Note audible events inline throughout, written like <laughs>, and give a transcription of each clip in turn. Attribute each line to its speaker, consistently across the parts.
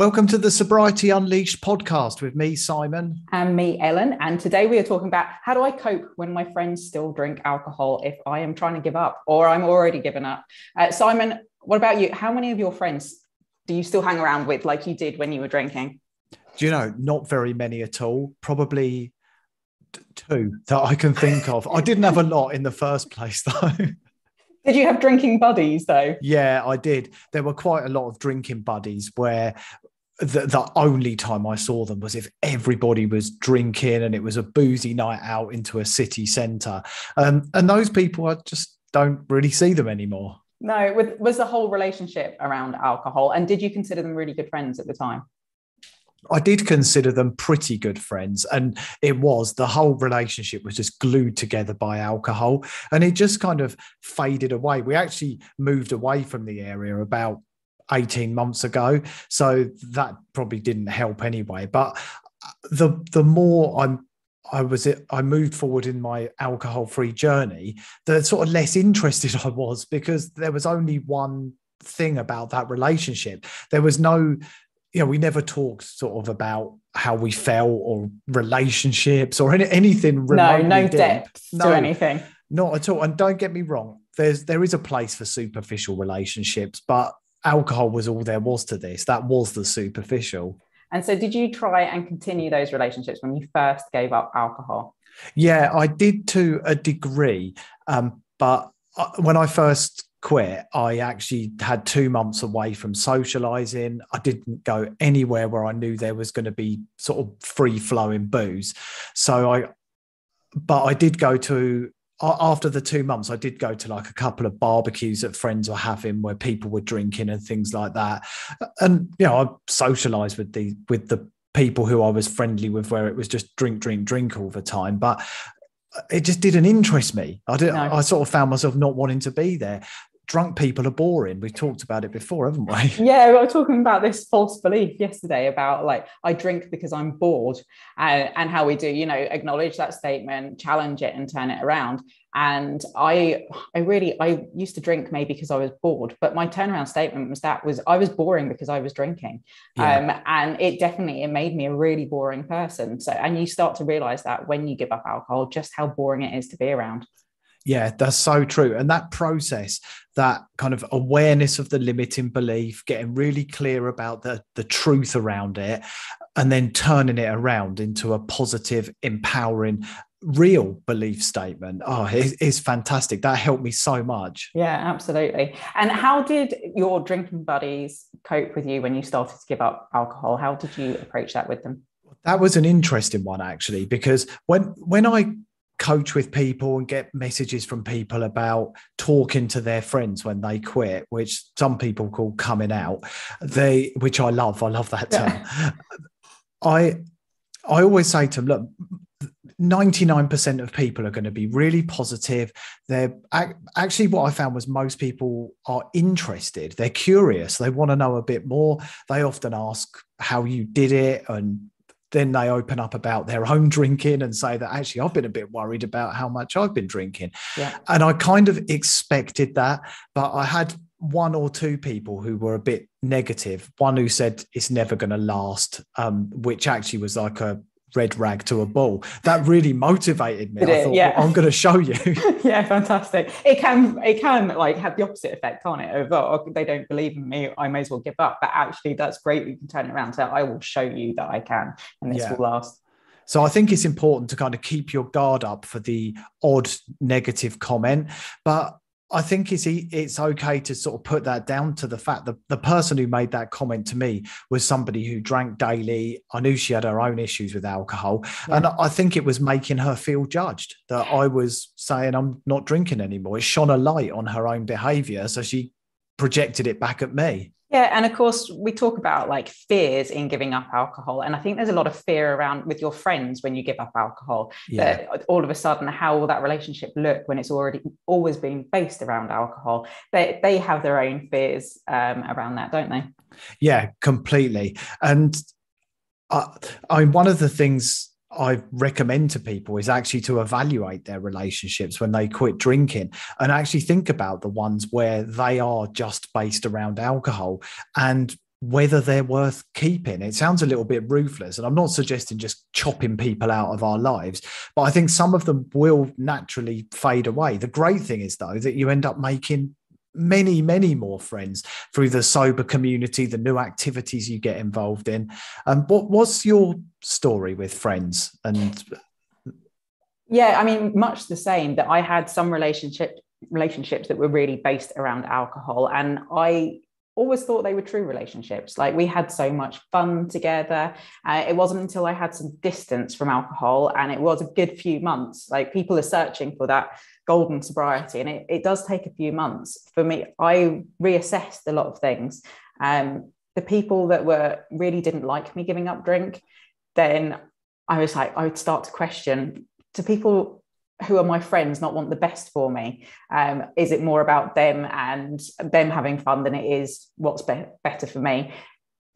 Speaker 1: Welcome to the Sobriety Unleashed podcast with me, Simon.
Speaker 2: And me, Ellen. And today we are talking about how do I cope when my friends still drink alcohol if I am trying to give up or I'm already given up. Uh, Simon, what about you? How many of your friends do you still hang around with like you did when you were drinking?
Speaker 1: Do you know, not very many at all. Probably two that I can think of. I didn't have a lot in the first place, <laughs> though.
Speaker 2: Did you have drinking buddies though?
Speaker 1: Yeah, I did. There were quite a lot of drinking buddies where the, the only time I saw them was if everybody was drinking and it was a boozy night out into a city centre. Um, and those people, I just don't really see them anymore.
Speaker 2: No, with, was the whole relationship around alcohol. And did you consider them really good friends at the time?
Speaker 1: I did consider them pretty good friends. And it was the whole relationship was just glued together by alcohol. And it just kind of faded away. We actually moved away from the area about 18 months ago. So that probably didn't help anyway. But uh, the the more I'm I was I moved forward in my alcohol free journey, the sort of less interested <laughs> I was because there was only one thing about that relationship. There was no, you know, we never talked sort of about how we felt or relationships or any, anything.
Speaker 2: No, no depth no, to anything.
Speaker 1: Not at all. And don't get me wrong, there's there is a place for superficial relationships, but alcohol was all there was to this. That was the superficial.
Speaker 2: And so, did you try and continue those relationships when you first gave up alcohol?
Speaker 1: Yeah, I did to a degree. Um, but uh, when I first quit, I actually had two months away from socializing. I didn't go anywhere where I knew there was going to be sort of free flowing booze. So I, but I did go to after the two months, I did go to like a couple of barbecues that friends were having where people were drinking and things like that. And you know, I socialized with the with the people who I was friendly with, where it was just drink, drink, drink all the time. But uh, it just didn't interest me. I did. No. I sort of found myself not wanting to be there drunk people are boring. We've talked about it before, haven't we? <laughs>
Speaker 2: Yeah, we were talking about this false belief yesterday about like I drink because I'm bored, and, and how we do, you know, acknowledge that statement, challenge it, and turn it around. And I, I really, I used to drink maybe because I was bored, but my turnaround statement was that was I was boring because I was drinking, yeah. um, and it definitely it made me a really boring person. So, and you start to realize that when you give up alcohol, just how boring it is to be around.
Speaker 1: Yeah, that's so true. And that process, that kind of awareness of the limiting belief, getting really clear about the, the truth around it, and then turning it around into a positive, empowering, real belief statement. Oh, it, it's fantastic. That helped me so much.
Speaker 2: Yeah, absolutely. And how did your drinking buddies cope with you when you started to give up alcohol? How did you approach that with them?
Speaker 1: That was an interesting one actually, because when when I coach with people and get messages from people about talking to their friends when they quit, which some people call coming out. They, which I love, I love that term. Yeah. <laughs> I, I always say to them, look, 99% of people are going to be really positive. They're actually what I found was most people are interested. They're curious. They want to know a bit more. They often ask how you did it and then they open up about their own drinking and say that actually I've been a bit worried about how much I've been drinking. Yeah. And I kind of expected that, but I had one or two people who were a bit negative. One who said it's never going to last, um, which actually was like a red rag to a bull. That really motivated me. I thought, yeah. well, I'm going to show you. <laughs>
Speaker 2: yeah, fantastic. It can it can like have the opposite effect on it. Of oh, they don't believe in me, I may as well give up. But actually, that's great. We can turn it around. So I will show you that I can, and this yeah. will last.
Speaker 1: So I think it's important to kind of keep your guard up for the odd negative comment, but I think it's it's okay to sort of put that down to the fact that the person who made that comment to me was somebody who drank daily. I knew she had her own issues with alcohol, yeah. and I think it was making her feel judged that I was saying I'm not drinking anymore. It shone a light on her own behaviour, so she projected it back at me.
Speaker 2: Yeah, and of course, we talk about like fears in giving up alcohol. And I think there's a lot of fear around with your friends when you give up alcohol. Yeah. That all of a sudden, how will that relationship look when it's already always been based around alcohol? They, they have their own fears um, around that, don't they?
Speaker 1: Yeah, completely. And uh, I mean, one of the things I recommend to people is actually to evaluate their relationships when they quit drinking and actually think about the ones where they are just based around alcohol and whether they're worth keeping. It sounds a little bit ruthless, and I'm not suggesting just chopping people out of our lives, but I think some of them will naturally fade away. The great thing is, though, that you end up making many, many more friends through the sober community, the new activities you get involved in. Um, what was your story with friends and
Speaker 2: yeah, I mean, much the same that I had some relationship relationships that were really based around alcohol. And I always thought they were true relationships. Like we had so much fun together. Uh, it wasn't until I had some distance from alcohol, and it was a good few months. Like people are searching for that golden sobriety, and it, it does take a few months. For me, I reassessed a lot of things. Um, the people that were really didn't like me giving up drink, then I was like, I would start to question do people who are my friends not want the best for me? Um, is it more about them and them having fun than it is what's be- better for me?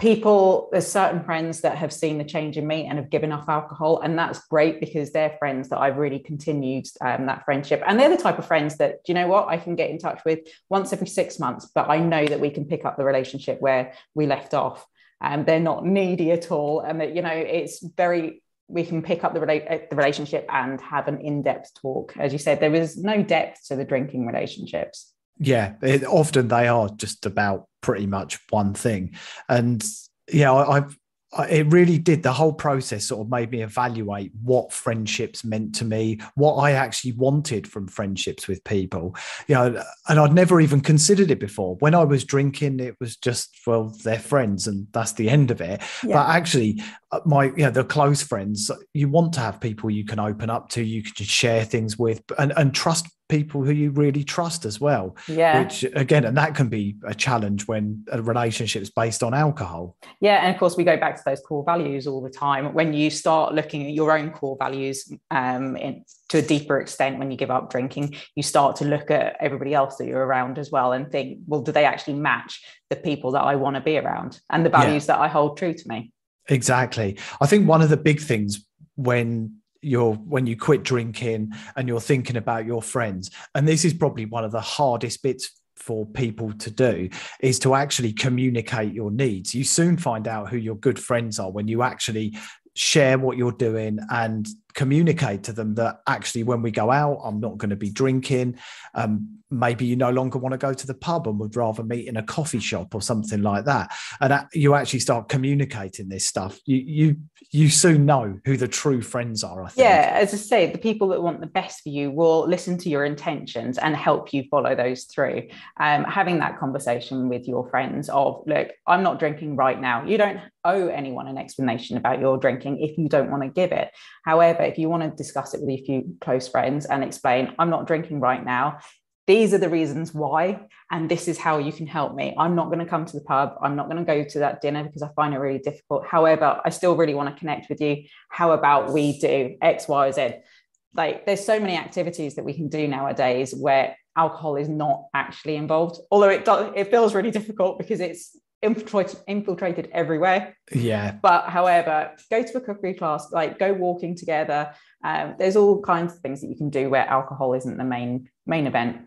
Speaker 2: People, there's certain friends that have seen the change in me and have given up alcohol, and that's great because they're friends that I've really continued um, that friendship. And they're the type of friends that, do you know what, I can get in touch with once every six months, but I know that we can pick up the relationship where we left off. And they're not needy at all, and that you know it's very we can pick up the, rela- uh, the relationship and have an in-depth talk. As you said there was no depth to the drinking relationships.
Speaker 1: Yeah it, often they are just about pretty much one thing. And yeah I, i've it really did. The whole process sort of made me evaluate what friendships meant to me what i actually wanted from friendships with people. You know and i'd never even considered it before. When i was drinking it was just well they're friends and that's the end of it. Yeah. but actually uh, my you know the close friends you want to have people you can open up to you can share things with and, and trust people who you really trust as well.
Speaker 2: Yeah.
Speaker 1: Which again, and that can be a challenge when a relationship is based on alcohol.
Speaker 2: Yeah. And of course, we go back to those core values all the time. When you start looking at your own core values um, in, to a deeper extent, when you give up drinking, you start to look at everybody else that you're around as well and think, well, do they actually match the people that I want to be around and the values yeah. that I hold true to me?
Speaker 1: Exactly. I think one of the big things when you're when you quit drinking and you're thinking about your friends and this is probably one of the hardest bits for people to do is to actually communicate your needs. You soon find out who your good friends are when you actually share what you're doing and communicate to them that actually when we go out i'm not going to be drinking. Um, maybe you no longer want to go to the pub and would rather meet in a coffee shop or something like that. And you actually start communicating this stuff. You you you soon know who the true friends are I think.
Speaker 2: yeah as i say the people that want the best for you will listen to your intentions and help you follow those through. Um, having that conversation with your friends of look i'm not drinking right now. You don't owe anyone an explanation about your drinking if you don't want to give it. However if you want to discuss it with a few close friends and explain, I'm not drinking right now. These are the reasons why, and this is how you can help me. I'm not going to come to the pub. I'm not going to go to that dinner because I find it really difficult. However, I still really want to connect with you. How about we do X, Y, Z? Like, there's so many activities that we can do nowadays where alcohol is not actually involved. Although it does, it feels really difficult because it's infiltrated infiltrated everywhere.
Speaker 1: Yeah.
Speaker 2: But however, go to a cookery class, like go walking together. Um, there's all kinds of things that you can do where alcohol isn't the main main event.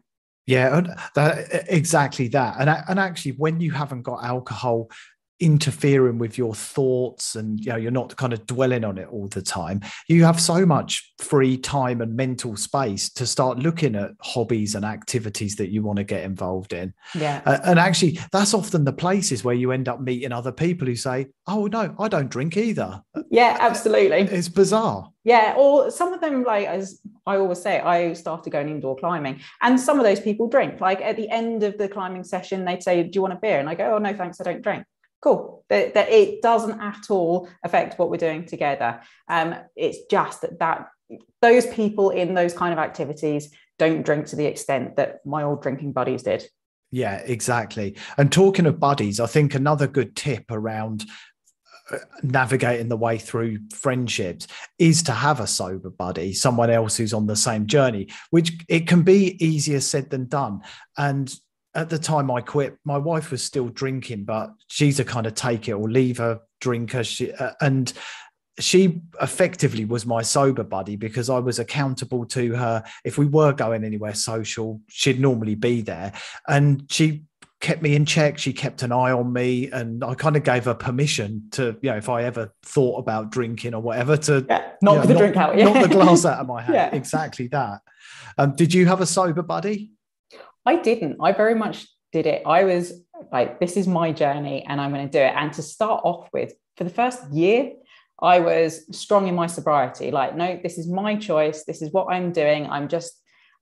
Speaker 1: Yeah, that, exactly that. And and actually, when you haven't got alcohol interfering with your thoughts and you know you're not kind of dwelling on it all the time. You have so much free time and mental space to start looking at hobbies and activities that you want to get involved in.
Speaker 2: Yeah.
Speaker 1: Uh, and actually that's often the places where you end up meeting other people who say oh no i don't drink either.
Speaker 2: Yeah absolutely.
Speaker 1: It's bizarre.
Speaker 2: Yeah or some of them like as i always say i started going indoor climbing and some of those people drink. Like at the end of the climbing session they'd say do you want a beer? And i go oh no thanks i don't drink cool. That, that it doesn't at all affect what we're doing together. Um, it's just that that those people in those kind of activities don't drink to the extent that my old drinking buddies did.
Speaker 1: Yeah exactly. And talking of buddies i think another good tip around uh, navigating the way through friendships is to have a sober buddy someone else who's on the same journey which it can be easier said than done. And at the time I quit, my wife was still drinking, but she's a kind of take it or leave her drinker. She, uh, and she effectively was my sober buddy because I was accountable to her. If we were going anywhere social, she'd normally be there. And she kept me in check. She kept an eye on me, and I kind of gave her permission to, you know, if I ever thought about drinking or whatever, to
Speaker 2: yeah, knock
Speaker 1: you know,
Speaker 2: the
Speaker 1: knock,
Speaker 2: drink out, yeah.
Speaker 1: knock the glass out of my <laughs> hand.
Speaker 2: Yeah.
Speaker 1: Exactly that. Um, did you have a sober buddy?
Speaker 2: I didn't. I very much did it. I was like, this is my journey and I'm going to do it. And to start off with, for the first year, I was strong in my sobriety. Like, no, this is my choice. This is what I'm doing. I'm just,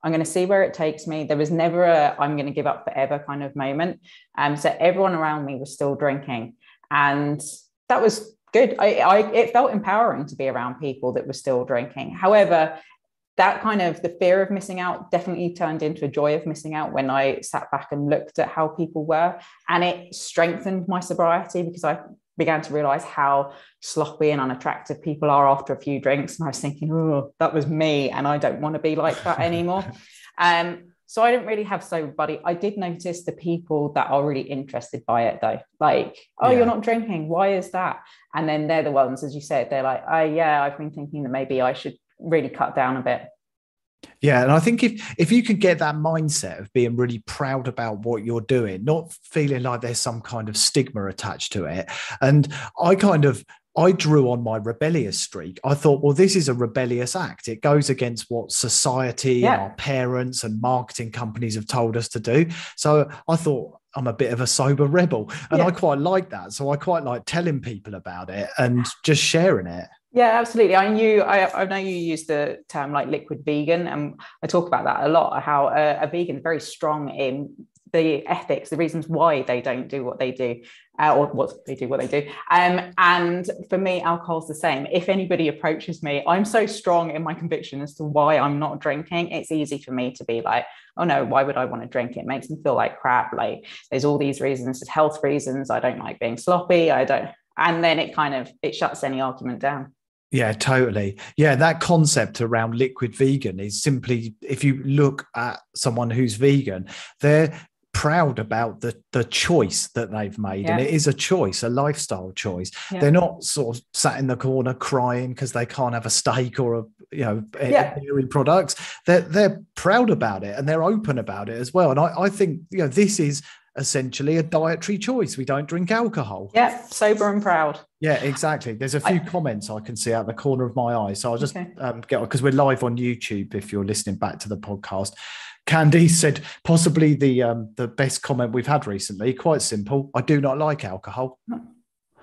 Speaker 2: I'm going to see where it takes me. There was never a I'm going to give up forever kind of moment. Um, so everyone around me was still drinking. And that was good. I, I it felt empowering to be around people that were still drinking. However, that kind of the fear of missing out definitely turned into a joy of missing out when I sat back and looked at how people were. And it strengthened my sobriety because I began to realize how sloppy and unattractive people are after a few drinks. And I was thinking, oh, that was me. And I don't want to be like that <laughs> anymore. um, so I didn't really have sober buddy. I did notice the people that are really interested by it though. Like, oh, yeah. you're not drinking. Why is that? And then they're the ones, as you said, they're like, oh yeah, I've been thinking that maybe I should really cut down a bit.
Speaker 1: Yeah, and I think if if you can get that mindset of being really proud about what you're doing, not feeling like there's some kind of stigma attached to it, and I kind of I drew on my rebellious streak. I thought, well, this is a rebellious act. It goes against what society yeah. and our parents and marketing companies have told us to do. So I thought I'm a bit of a sober rebel, and yeah. I quite like that. So I quite like telling people about it and just sharing it.
Speaker 2: Yeah, absolutely. I knew I, I know you use the term like liquid vegan, and I talk about that a lot. How a, a vegan is very strong in the ethics, the reasons why they don't do what they do, uh, or what they do, what they do. Um, and for me, alcohol's the same. If anybody approaches me, I'm so strong in my conviction as to why I'm not drinking. It's easy for me to be like, oh no, why would I want to drink? It makes me feel like crap. Like there's all these reasons, there's health reasons. I don't like being sloppy. I don't, and then it kind of it shuts any argument down.
Speaker 1: Yeah, totally. Yeah, that concept around liquid vegan is simply if you look at someone who's vegan, they're proud about the the choice that they've made yeah. and it is a choice a lifestyle choice yeah. they're not sort of sat in the corner crying because they can't have a steak or a you know yeah. dairy products they're they're proud about it and they're open about it as well and I, I think you know this is essentially a dietary choice. We don't drink alcohol.
Speaker 2: Yeah, sober and proud.
Speaker 1: Yeah, exactly. There's a few I, comments I can see out the corner of my eye. So I'll just okay. um, get because we're live on YouTube if you're listening back to the podcast. Candy said possibly the um, the best comment we've had recently. Quite simple. I do not like alcohol.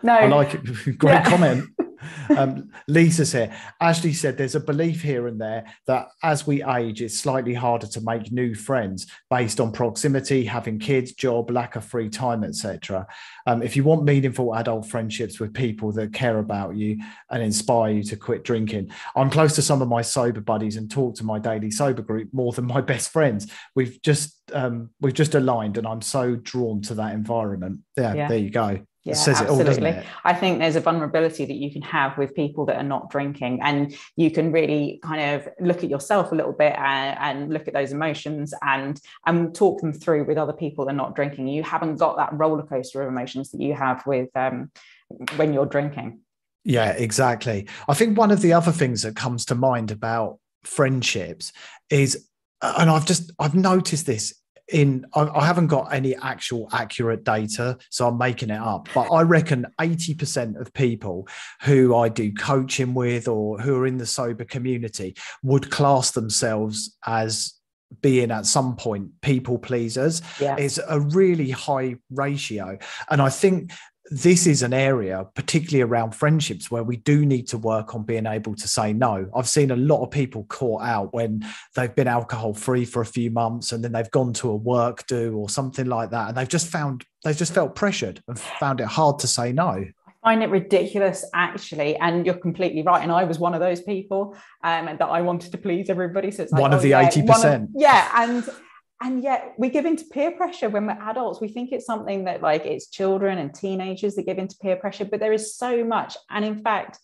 Speaker 2: No,
Speaker 1: I like it. <laughs> Great yeah. comment. <laughs> <laughs> um, Lisa's here. Ashley said there's a belief here and there that as we age, it's slightly harder to make new friends based on proximity, having kids, job, lack of free time, etc. Um, if you want meaningful adult friendships with people that care about you and inspire you to quit drinking, I'm close to some of my sober buddies and talk to my daily sober group more than my best friends. We've just um, we've just aligned, and I'm so drawn to that environment. Yeah, yeah. there you go
Speaker 2: yeah, absolutely. All, I think there's a vulnerability that you can have with people that are not drinking, and you can really kind of look at yourself a little bit and, and, look at those emotions and and talk them through with other people that are not drinking. You haven't got that roller coaster of emotions that you have with um, when you're drinking.
Speaker 1: Yeah, exactly. I think one of the other things that comes to mind about friendships is, and I've just I've noticed this in I, I, haven't got any actual accurate data so i'm making it up but i reckon 80% of people who i do coaching with or who are in the sober community would class themselves as being at some point people pleasers yeah. is a really high ratio and i think this is an area, particularly around friendships, where we do need to work on being able to say no. I've seen a lot of people caught out when they've been alcohol free for a few months and then they've gone to a work do or something like that. And they've just found, they've just felt pressured and found it hard to say no I
Speaker 2: find it ridiculous actually and you're completely right and i was one of those people um, that i wanted to please everybody so it's like,
Speaker 1: one of oh, the 80%
Speaker 2: yeah and and yet we give into peer pressure when we're adults we think it's something that like it's children and teenagers that give into peer pressure but there is so much and in fact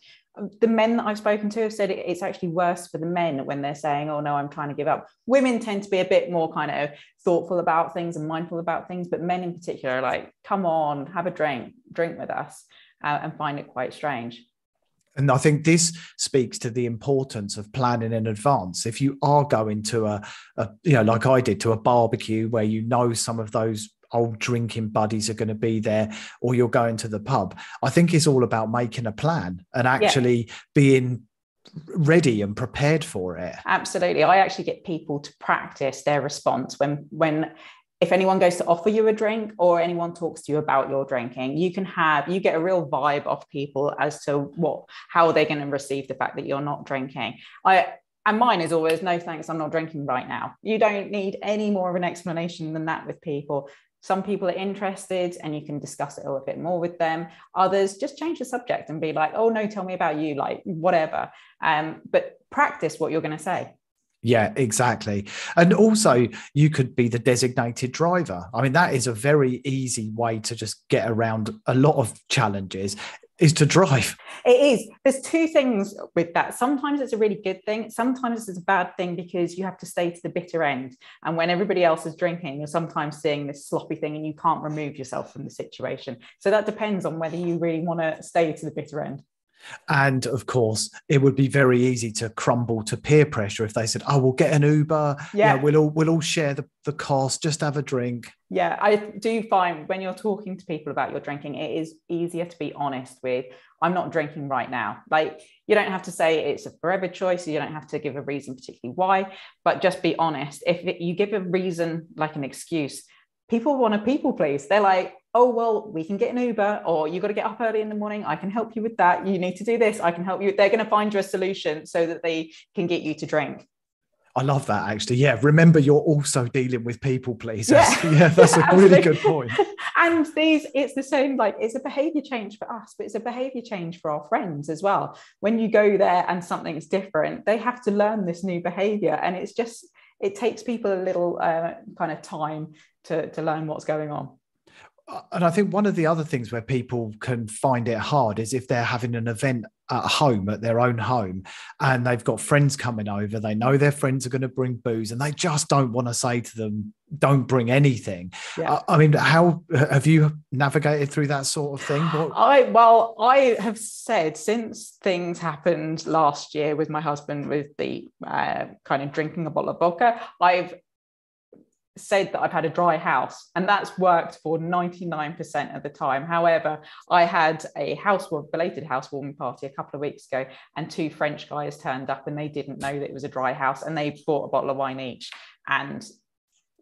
Speaker 2: the men that I've spoken to have said it's actually worse for the men when they're saying, "Oh no, I'm trying to give up." Women tend to be a bit more kind of thoughtful about things and mindful about things, but men in particular are like, "Come on, have a drink, drink with us," uh, and find it quite strange.
Speaker 1: And I think this speaks to the importance of planning in advance. If you are going to a, a, you know, like I did to a barbecue where you know some of those old drinking buddies are going to be there or you're going to the pub. I think it's all about making a plan and actually yeah. being ready and prepared for it.
Speaker 2: Absolutely. I actually get people to practice their response when when if anyone goes to offer you a drink or anyone talks to you about your drinking, you can have you get a real vibe off people as to what how are they're going to receive the fact that you're not drinking. I and mine is always no thanks i'm not drinking right now. You don't need any more of an explanation than that with people. Some people are interested and you can discuss it a little bit more with them. Others just change the subject and be like oh no tell me about you like whatever. Um, but practice what you're going to say
Speaker 1: yeah, exactly. And also, you could be the designated driver. I mean, that is a very easy way to just get around a lot of challenges is to drive.
Speaker 2: It is. There's two things with that. Sometimes it's a really good thing. Sometimes it's a bad thing because you have to stay to the bitter end. And when everybody else is drinking, you're sometimes seeing this sloppy thing and you can't remove yourself from the situation. So that depends on whether you really want to stay to the bitter end.
Speaker 1: And of course, it would be very easy to crumble to peer pressure if they said, "Oh, we'll get an Uber. Yeah, yeah we'll all we'll all share the, the cost. Just have a drink."
Speaker 2: Yeah, I do find when you're talking to people about your drinking, it is easier to be honest with. I'm not drinking right now. Like you don't have to say it's a forever choice. You don't have to give a reason particularly why, but just be honest. If it, you give a reason like an excuse, people want to people please. They're like, oh well we can get an uber or you got to get up early in the morning i can help you with that you need to do this i can help you they're going to find you a solution so that they can get you to drink
Speaker 1: I love that actually. Yeah. Remember, you're also dealing with people, pleasers. Yeah, <laughs> yeah that's a <laughs> really good point. <laughs>
Speaker 2: and these, it's the same, like it's a behavior change for us, but it's a behavior change for our friends as well. When you go there and something's different, they have to learn this new behavior. And it's just, it takes people a little uh, kind of time to, to learn what's going on.
Speaker 1: And I think one of the other things where people can find it hard is if they're having an event at home, at their own home, and they've got friends coming over, they know their friends are going to bring booze, and they just don't want to say to them, don't bring anything. Yeah. I mean, how have you navigated through that sort of thing?
Speaker 2: What- I, well, I have said since things happened last year with my husband with the uh, kind of drinking a bottle of vodka, I've said that I've had a dry house, and that's worked for 99% of the time. However, I had a house belated housewarming party a couple of weeks ago, and two French guys turned up and they didn't know that it was a dry house, and they bought a bottle of wine each. And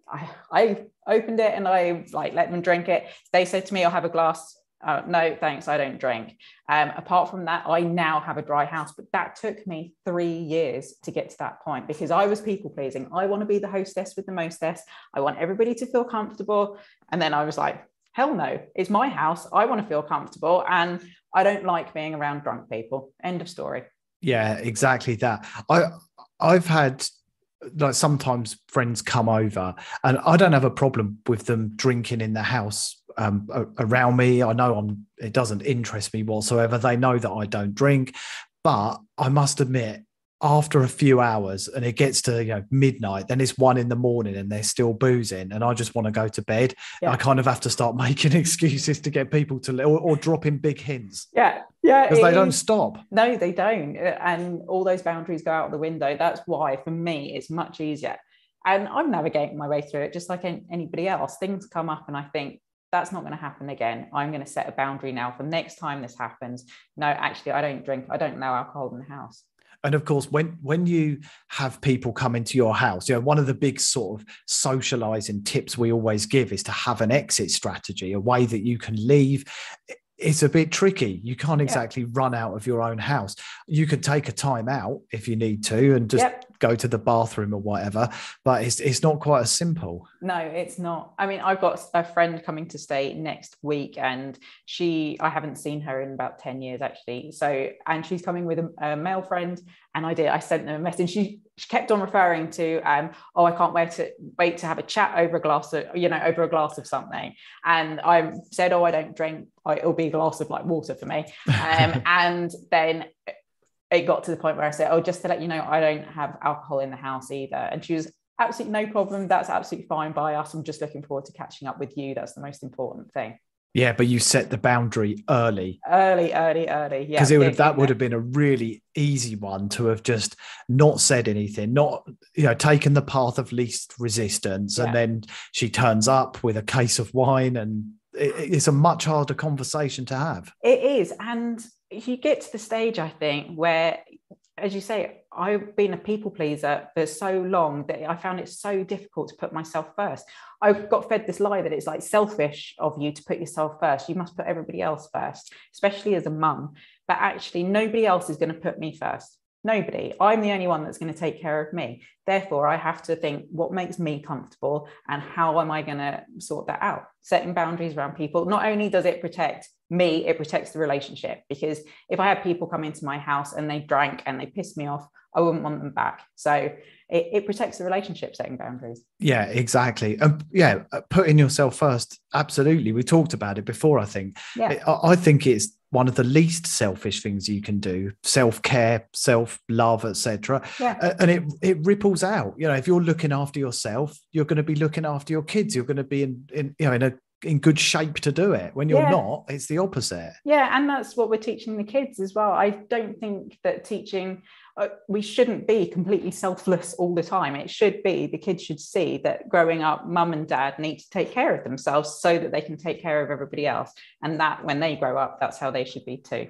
Speaker 2: I, I opened it and I like let them drink it. They said to me, I'll have a glass uh, no, thanks, I don't drink. Um, apart from that, I now have a dry house, but that took me three years to get to that point because I was people pleasing. I want to be the hostess with the mostess. I want everybody to feel comfortable. And then I was like, hell no, it's my house. I want to feel comfortable. And I don't like being around drunk people. End of story.
Speaker 1: Yeah, exactly that. I I've had like sometimes friends come over and I don't have a problem with them drinking in the house um, around me. I know I'm, it doesn't interest me whatsoever. They know that I don't drink, but I must admit, after a few hours and it gets to you know midnight then it's one in the morning and they're still boozing and i just want to go to bed yeah. i kind of have to start <laughs> making excuses to get people to or, or dropping big hints
Speaker 2: yeah yeah
Speaker 1: because they don't stop
Speaker 2: no they don't and all those boundaries go out the window that's why for me it's much easier and i'm navigating my way through it just like anybody else things come up and i think that's not going to happen again. I'm going to set a boundary now for next time this happens. No, actually, I don't drink. I don't allow alcohol in the house.
Speaker 1: And of course, when when you have people come into your house, you know one of the big sort of socializing tips we always give is to have an exit strategy, a way that you can leave it's a bit tricky. You can't exactly yeah. run out of your own house. You could take a time out if you need to and just yep. go to the bathroom or whatever, but it's it's not quite as simple.
Speaker 2: No, it's not. I mean, I've got a friend coming to stay next week and she I haven't seen her in about 10 years actually. So and she's coming with a, a male friend and I did I sent them a message. She she kept on referring to um, oh i can't wait to wait to have a chat over a glass of you know over a glass of something. And i said oh i don't drink it'll be a glass of like water for me. Um, <laughs> and then it got to the point where i said oh just to let you know i don't have alcohol in the house either. And she was absolutely no problem that's absolutely fine by us. I'm just looking forward to catching up with you. That's the most important thing
Speaker 1: Yeah, but you set the boundary early.
Speaker 2: Early, early, early. Yeah.
Speaker 1: Because it would have, that would have been a really easy one to have just not said anything, not you know, taken the path of least resistance, yeah. and then she turns up with a case of wine, and it, it's a much harder conversation to have.
Speaker 2: It is, and you get to the stage, I think, where as you say, I've been a people pleaser for so long that I found it so difficult to put myself first. I got fed this lie that it's like selfish of you to put yourself first. You must put everybody else first, especially as a mum. But actually, nobody else is going to put me first. Nobody. I'm the only one that's going to take care of me. Therefore, I have to think what makes me comfortable and how am I going to sort that out? Setting boundaries around people. Not only does it protect me, it protects the relationship because if I had people come into my house and they drank and they pissed me off, I wouldn't want them back. So it, it protects the relationship setting boundaries.
Speaker 1: Yeah, exactly. Um, yeah, uh, putting yourself first. Absolutely. We talked about it before, I think. Yeah. I, I think it's one of the least selfish things you can do self-care self-love etc yeah. and it it ripples out. You know if you're looking after yourself you're going to be looking after your kids. You're going to be in, in you know in a in good shape to do it. When you're yeah. not it's the opposite.
Speaker 2: Yeah and that's what we're teaching the kids as well. I don't think that teaching uh, we shouldn't be completely selfless all the time. It should be the kids should see that growing up mum and dad need to take care of themselves so that they can take care of everybody else. And that when they grow up that's how they should be too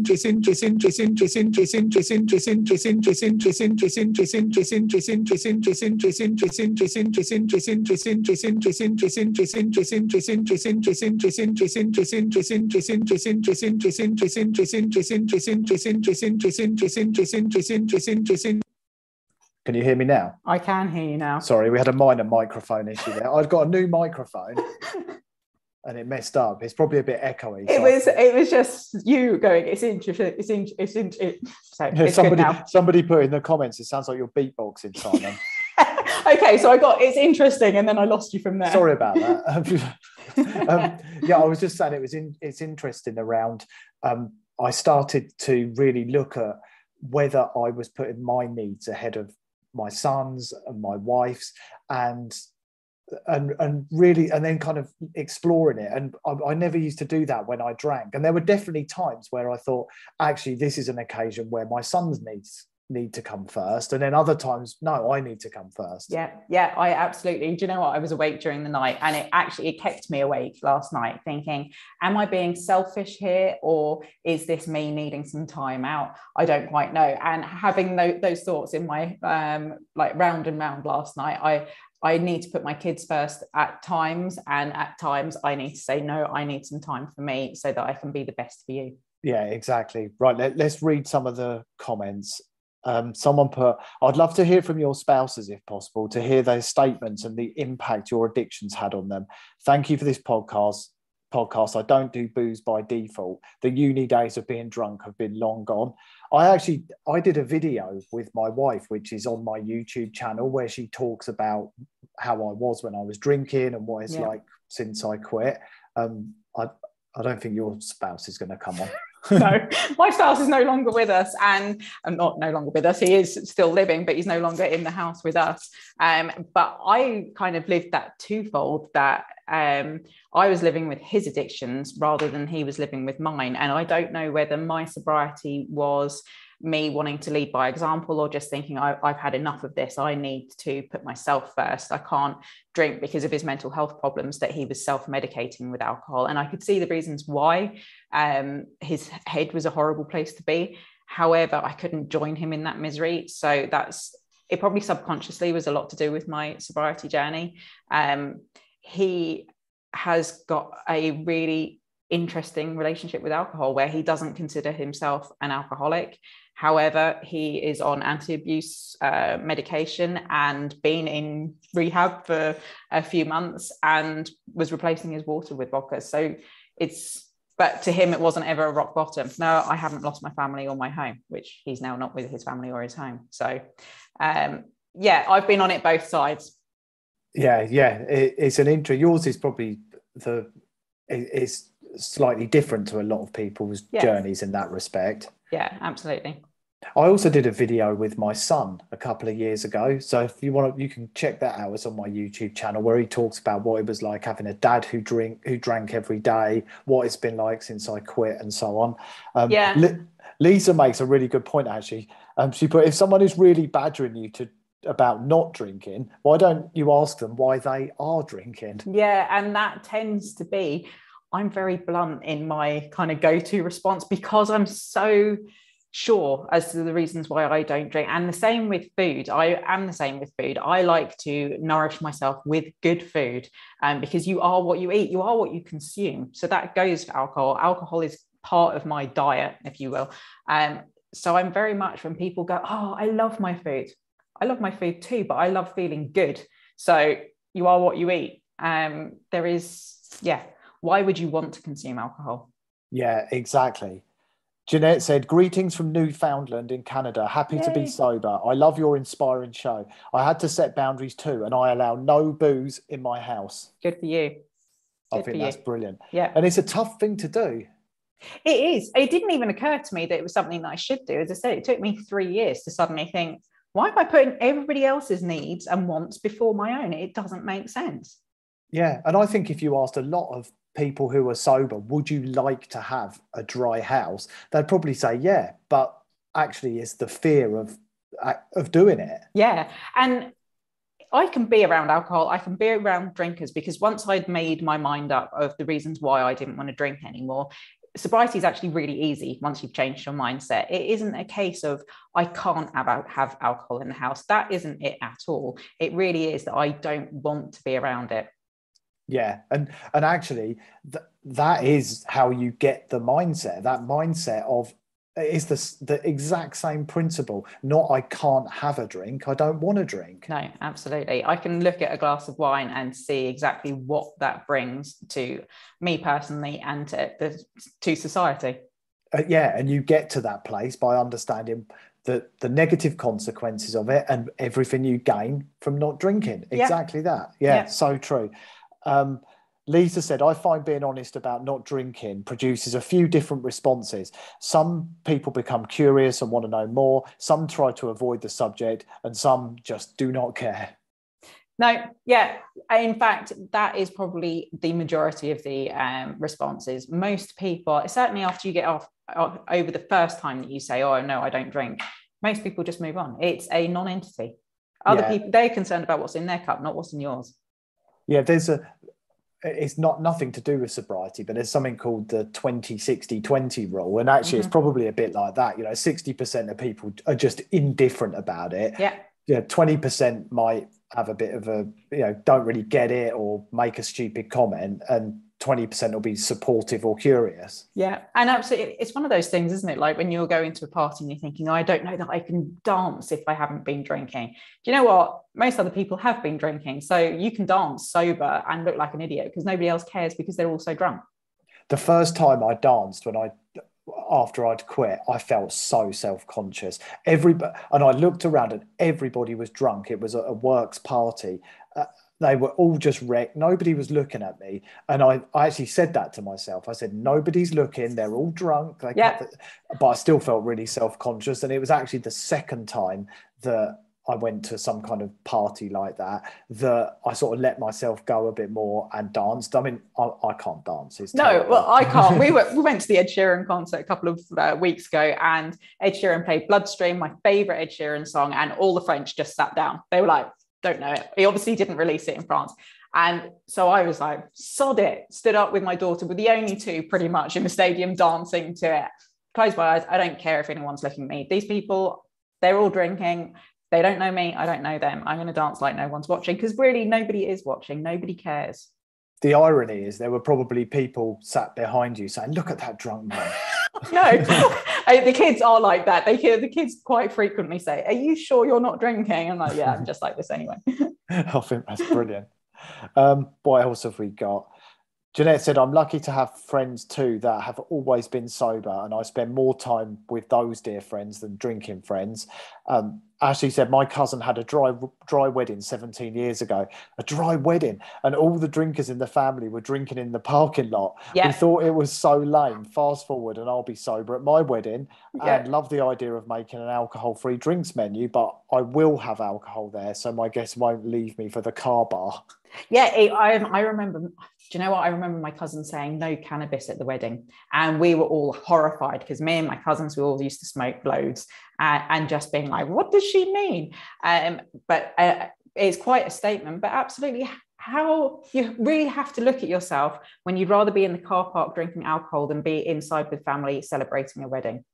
Speaker 1: Can you hear me now?
Speaker 2: I can hear you now.
Speaker 1: Sorry, we had a minor microphone issue there. I've got a new microphone and it messed up. It's probably a bit echoey.
Speaker 2: It so was. It was just you going. It's interesting. It's in, It's in, it, so it's
Speaker 1: somebody. Somebody put in the comments. It sounds like you're beatboxing, Simon. <laughs>
Speaker 2: okay, so I got. It's interesting, and then I lost you from there.
Speaker 1: Sorry about that. <laughs> <laughs> um, yeah, I was just saying it was. In, it's interesting around. Um, I started to really look at whether I was putting my needs ahead of my son's and my wife's, and and and really and then kind of exploring it. And I, I, never used to do that when i drank. And there were definitely times where i thought actually this is an occasion where my son's needs need to come first. And then other times no i need to come first.
Speaker 2: Yeah yeah i absolutely do you know what? I was awake during the night and it actually it kept me awake last night thinking am i being selfish here or is this me needing some time out? I don't quite know. And having those, those thoughts in my um like round and round last night i I need to put my kids first at times, and at times I need to say, no, I need some time for me so that I can be the best for you.
Speaker 1: Yeah, exactly. Right. Let, us read some of the comments. Um, someone put, I'd love to hear from your spouses if possible, to hear their statements and the impact your addictions had on them. Thank you for this podcast podcast. I don't do booze by default. The uni days of being drunk have been long gone. I actually I did a video with my wife, which is on my YouTube channel, where she talks about how I was when I was drinking and what it's yeah. like since I quit. Um, I I don't think your spouse is going to come on. <laughs>
Speaker 2: no, my spouse is no longer with us, and I'm not no longer with us. He is still living, but he's no longer in the house with us. Um, but I kind of lived that twofold that um, I was living with his addictions rather than he was living with mine, and I don't know whether my sobriety was me wanting to lead by example or just thinking I, have had enough of this. I need to put myself first. I can't drink because of his mental health problems that he was self-medicating with alcohol. And i could see the reasons why um, his head was a horrible place to be. However i couldn't join him in that misery. So that's it probably subconsciously was a lot to do with my sobriety journey. Um, he has got a really interesting relationship with alcohol where he doesn't consider himself an alcoholic However, he is on Antabuse uh, medication and been in rehab for a few months and was replacing his water with vodka. So it's but to him it wasn't ever a rock bottom. No i haven't lost my family or my home which he's now not with his family or his home. So um, yeah i've been on it both sides.
Speaker 1: Yeah yeah it, it's an intro yours is probably the is slightly different to a lot of people's yeah. journeys in that respect.
Speaker 2: Yeah absolutely
Speaker 1: I also did a video with my son a couple of years ago. So if you want to, you can check that out. It's on my YouTube channel where he talks about what it was like having a dad who drink who drank every day, what it's been like since I quit, and so on.
Speaker 2: Um, yeah.
Speaker 1: Lisa makes a really good point actually. Um, she put if someone is really badgering you to about not drinking, why don't you ask them why they are drinking?
Speaker 2: Yeah, and that tends to be I'm very blunt in my kind of go-to response because I'm so sure as to the reasons why I don't drink. And the same with food. I am the same with food. I like to nourish myself with good food um, because you are what you eat, you are what you consume. So that goes for alcohol. Alcohol is part of my diet, if you will. Um, so I'm very much when people go, Oh, I love my food. I love my food too, but I love feeling good. So you are what you eat. Um, there is, yeah. Why would you want to consume alcohol?
Speaker 1: Yeah, exactly. Jeanette said, Greetings from Newfoundland in Canada. Happy Yay. to be sober. I love your inspiring show. I had to set boundaries too, and I allow no booze in my house.
Speaker 2: Good for you.
Speaker 1: Good I think that's
Speaker 2: you.
Speaker 1: brilliant.
Speaker 2: Yeah.
Speaker 1: And it's a tough thing to do.
Speaker 2: It is. It didn't even occur to me that it was something that I should do. As I said, it took me three years to suddenly think, why am I putting everybody else's needs and wants before my own? It doesn't make sense.
Speaker 1: Yeah. And I think if you asked a lot of people who are sober, would you like to have a dry house? They'd probably say, yeah, but actually, it's the fear of of doing it.
Speaker 2: Yeah, and I can be around alcohol. I can be around drinkers because once I'd made my mind up of the reasons why I didn't want to drink anymore, sobriety is actually really easy once you've changed your mindset. It isn't a case of I can't have, have alcohol in the house. That isn't it at all. It really is that I don't want to be around it.
Speaker 1: Yeah, and and actually, th- that is how you get the mindset. That mindset of is the the exact same principle. Not I can't have a drink. I don't want to drink.
Speaker 2: No, absolutely. I can look at a glass of wine and see exactly what that brings to me personally and to the, to society.
Speaker 1: Uh, yeah, and you get to that place by understanding the the negative consequences of it and everything you gain from not drinking. Exactly yeah. that. Yeah, yeah, so true. Um, Lisa said, I find being honest about not drinking produces a few different responses. Some people become curious and want to know more, some try to avoid the subject, and some just do not care.
Speaker 2: No, yeah. In fact, that is probably the majority of the um, responses. Most people, certainly after you get off, off over the first time that you say, Oh, no, I don't drink, most people just move on. It's a non entity. Other yeah. people, they're concerned about what's in their cup, not what's in yours
Speaker 1: yeah there's a it's not nothing to do with sobriety but there's something called the 20 60 20 rule. And actually mm-hmm. it's probably a bit like that. You know 60% of people are just indifferent about it.
Speaker 2: Yeah.
Speaker 1: Yeah 20% might have a bit of a you know don't really get it or make a stupid comment. And 20% will be supportive or curious.
Speaker 2: Yeah. And absolutely, it's one of those things, isn't it? Like when you're going to a party and you're thinking, oh, I don't know that I can dance if I haven't been drinking. Do you know what? Most other people have been drinking. So you can dance sober and look like an idiot because nobody else cares because they're all so drunk.
Speaker 1: The first time I danced when I after I'd quit, I felt so self-conscious. Everybody and I looked around and everybody was drunk. It was a, a works party. Uh, they were all just wrecked. Nobody was looking at me. And I, I actually said that to myself. I said, nobody's looking. They're all drunk. They
Speaker 2: yeah.
Speaker 1: But I still felt really self conscious. And it was actually the second time that I went to some kind of party like that that I sort of let myself go a bit more and danced. I mean, I, I can't dance. It's
Speaker 2: no, terrible. well, I can't. we were <laughs> we went to the Ed Sheeran concert a couple of uh, weeks ago, and Ed Sheeran played Bloodstream, my favorite Ed Sheeran song, and all the French just sat down. They were like, don't know it. He obviously didn't release it in France. And so I was like, sod it, stood up with my daughter, with the only two pretty much in the stadium dancing to it. Close my eyes. I don't care if anyone's looking at me. These people, they're all drinking. They don't know me. I don't know them. I'm going to dance like no one's watching because really nobody is watching. Nobody cares.
Speaker 1: The irony is there were probably people sat behind you saying, look at that drunk man. <laughs>
Speaker 2: no, <laughs> the kids are like that. They hear the kids quite frequently say, "Are you sure you're not drinking?" I'm like, "Yeah, I'm just like this anyway." <laughs>
Speaker 1: I think that's brilliant. Um, what else have we got? Jeanette said, I'm lucky to have friends too that have always been sober, and I spend more time with those dear friends than drinking friends. Um, Ashley said, My cousin had a dry, dry wedding 17 years ago, a dry wedding, and all the drinkers in the family were drinking in the parking lot. Yeah. We thought it was so lame. Fast forward, and I'll be sober at my wedding, yeah. and love the idea of making an alcohol free drinks menu, but I will have alcohol there, so my guests won't leave me for the car bar.
Speaker 2: Yeah, I, I remember do you know what? I remember my cousin saying no cannabis at the wedding. And we were all horrified because me and my cousins, we all used to smoke loads and, and just being like, what does she mean? Um, but uh, it's quite a statement, but absolutely how you really have to look at yourself when you'd rather be in the car park drinking alcohol than be inside with family celebrating a wedding.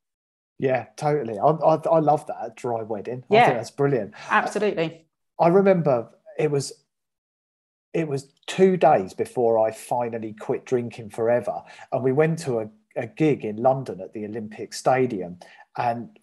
Speaker 1: Yeah, totally. I, I, I love that dry wedding. Yeah, I think that's brilliant.
Speaker 2: Absolutely.
Speaker 1: I remember it was it was two days before I finally quit drinking forever. And we went to a, a gig in London at the Olympic Stadium. And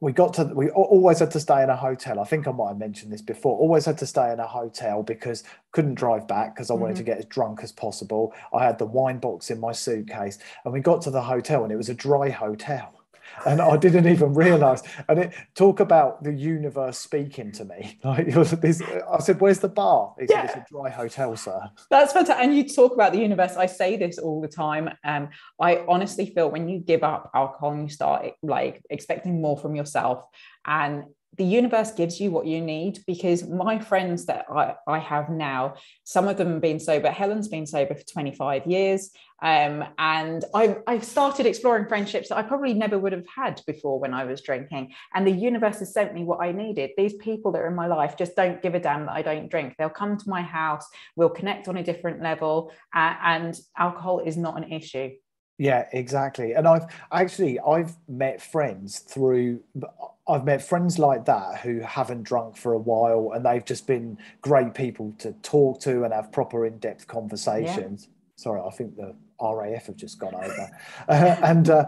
Speaker 1: we got to we always had to stay in a hotel. I think i might have mentioned this before. Always had to stay in a hotel because couldn't drive back because i wanted mm-hmm. to get as drunk as possible. I had the wine box in my suitcase and we got to the hotel and it was a dry hotel and I didn't even realize. And it talk about the universe speaking to me. <laughs> Like it was this, I said, "Where's the bar?" He yeah. said, "It's a dry hotel, sir."
Speaker 2: That's fantastic. And you talk about the universe. I say this all the time. Um, I honestly feel when you give up alcohol and you start like expecting more from yourself, and the universe gives you what you need because my friends that I, I have now, some of them have been sober. Helen's been sober for 25 years. Um, and I, I've started exploring friendships that I probably never would have had before when I was drinking. And the universe has sent me what I needed. These people that are in my life just don't give a damn that I don't drink. They'll come to my house, we'll connect on a different level, uh, and alcohol is not an issue.
Speaker 1: Yeah, exactly. And I've actually I've met friends through I've met friends like that who haven't drunk for a while and they've just been great people to talk to and have proper in-depth conversations. Yeah. Sorry, I think the RAF have just gone over. uh, <laughs> and uh,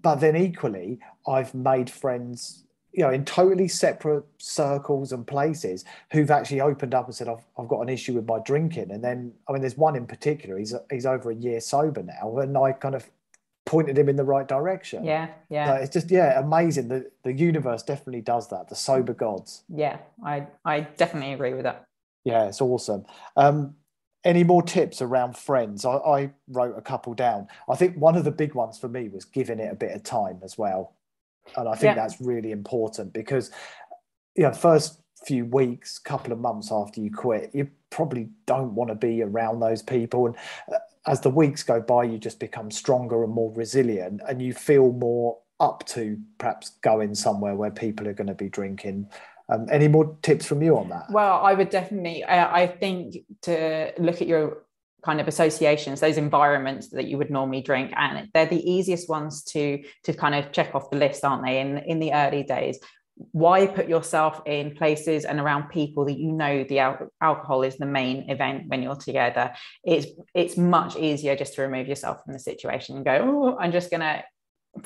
Speaker 1: but then equally, I've made friends, you know, in totally separate circles and places who've actually opened up and said, "I've, I've got an issue with my drinking." And then, I mean, there's one in particular. He's he's over a year sober now, and I kind of pointed him in the right direction.
Speaker 2: Yeah, yeah.
Speaker 1: it's just yeah, amazing. The the universe definitely does that. The sober gods.
Speaker 2: Yeah, I I definitely agree with that.
Speaker 1: Yeah, it's awesome. Um, any more tips around friends? I, I wrote a couple down. I think one of the big ones for me was giving it a bit of time as well, and I think yeah. that's really important because you know first few weeks, couple of months after you quit, you probably don't want to be around those people and uh, as the weeks go by, you just become stronger and more resilient, and you feel more up to perhaps going somewhere where people are going to be drinking. Um, any more tips from you on that?
Speaker 2: Well, I would definitely. I think to look at your kind of associations those environments that you would normally drink. And they're the easiest ones to to kind of check off the list aren't they? In in the early days why put yourself in places and around people that you know the al- alcohol is the main event when you're together? It's it's much easier just to remove yourself from the situation and go oh i'm just going to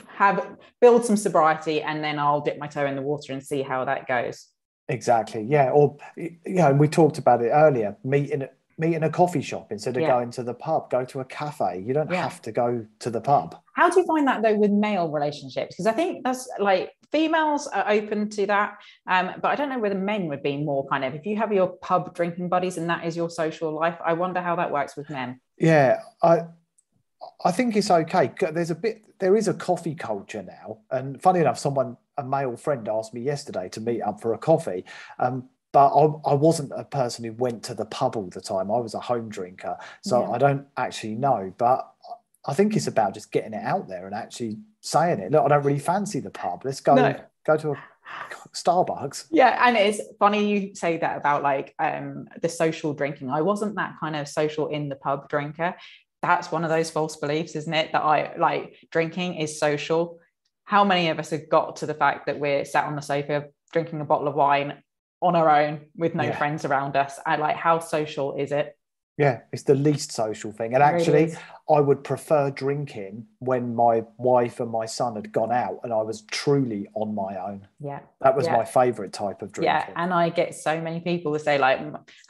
Speaker 2: have build some sobriety and then i'll dip my toe in the water and see how that goes.
Speaker 1: Exactly. Yeah or you know we talked about it earlier meeting meet in a coffee shop instead of yeah. going to the pub go to a cafe. You don't yeah. have to go to the pub.
Speaker 2: How do you find that though with male relationships? Because i think that's like females are open to that um, but i don't know whether men would be more kind of if you have your pub drinking buddies and that is your social life i wonder how that works with men.
Speaker 1: Yeah i i think it's okay. There's a bit there is a coffee culture now. And funny enough someone a male friend asked me yesterday to meet up for a coffee. Um, but I, I, wasn't a person who went to the pub all the time. I was a home drinker, so yeah. I don't actually know. But I think it's about just getting it out there and actually saying it. Look, I don't really fancy the pub. Let's go no. go to a Starbucks.
Speaker 2: Yeah, and it's funny you say that about like um, the social drinking. I wasn't that kind of social in the pub drinker. That's one of those false beliefs, isn't it? That I like drinking is social. How many of us have got to the fact that we're sat on the sofa drinking a bottle of wine on our own with no yeah. friends around us. I like how social is it?
Speaker 1: Yeah, it's the least social thing. And actually. I would prefer drinking when my wife and my son had gone out and I was truly on my own.
Speaker 2: yeah.
Speaker 1: That was
Speaker 2: Yeah.
Speaker 1: my favorite type of drinking.
Speaker 2: Yeah, and I get so many people that say like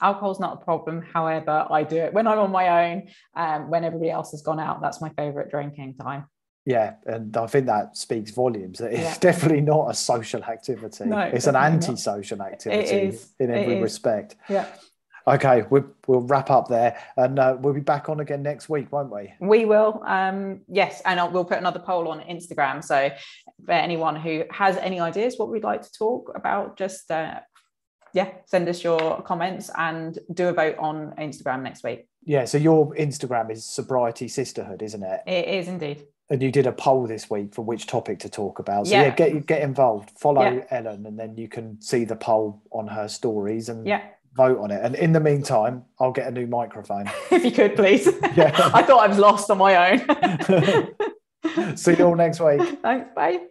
Speaker 2: alcohol's not a problem. However, I do it when I'm on my own. Um, when everybody else has gone out, that's my favorite drinking time.
Speaker 1: Yeah, and I think that speaks volumes. That it's
Speaker 2: Yeah.
Speaker 1: definitely not a social activity.
Speaker 2: No,
Speaker 1: it's an anti-social activity
Speaker 2: is.
Speaker 1: in every respect.
Speaker 2: Yeah,
Speaker 1: Okay, we, we'll wrap up there, and uh, we'll be back on again next week, won't we?
Speaker 2: we will. Um, yes, and I'll, we'll put another poll on Instagram. So for anyone who has any ideas what we'd like to talk about, just uh, yeah, send us your comments and do a vote on Instagram next week.
Speaker 1: Yeah. So your Instagram is sobriety sisterhood, isn't it?
Speaker 2: It is indeed.
Speaker 1: And you did a poll this week for which topic to talk about. So
Speaker 2: Yeah.
Speaker 1: yeah, get get involved. Follow
Speaker 2: Yeah.
Speaker 1: Ellen, and then you can see the poll on her stories and
Speaker 2: Yeah,
Speaker 1: vote on it. And in the meantime, I'll get a new microphone. <laughs>
Speaker 2: if you could please. <laughs>
Speaker 1: Yeah. <laughs>
Speaker 2: I thought I was lost on my own.
Speaker 1: See you all next week.
Speaker 2: Thanks. Bye.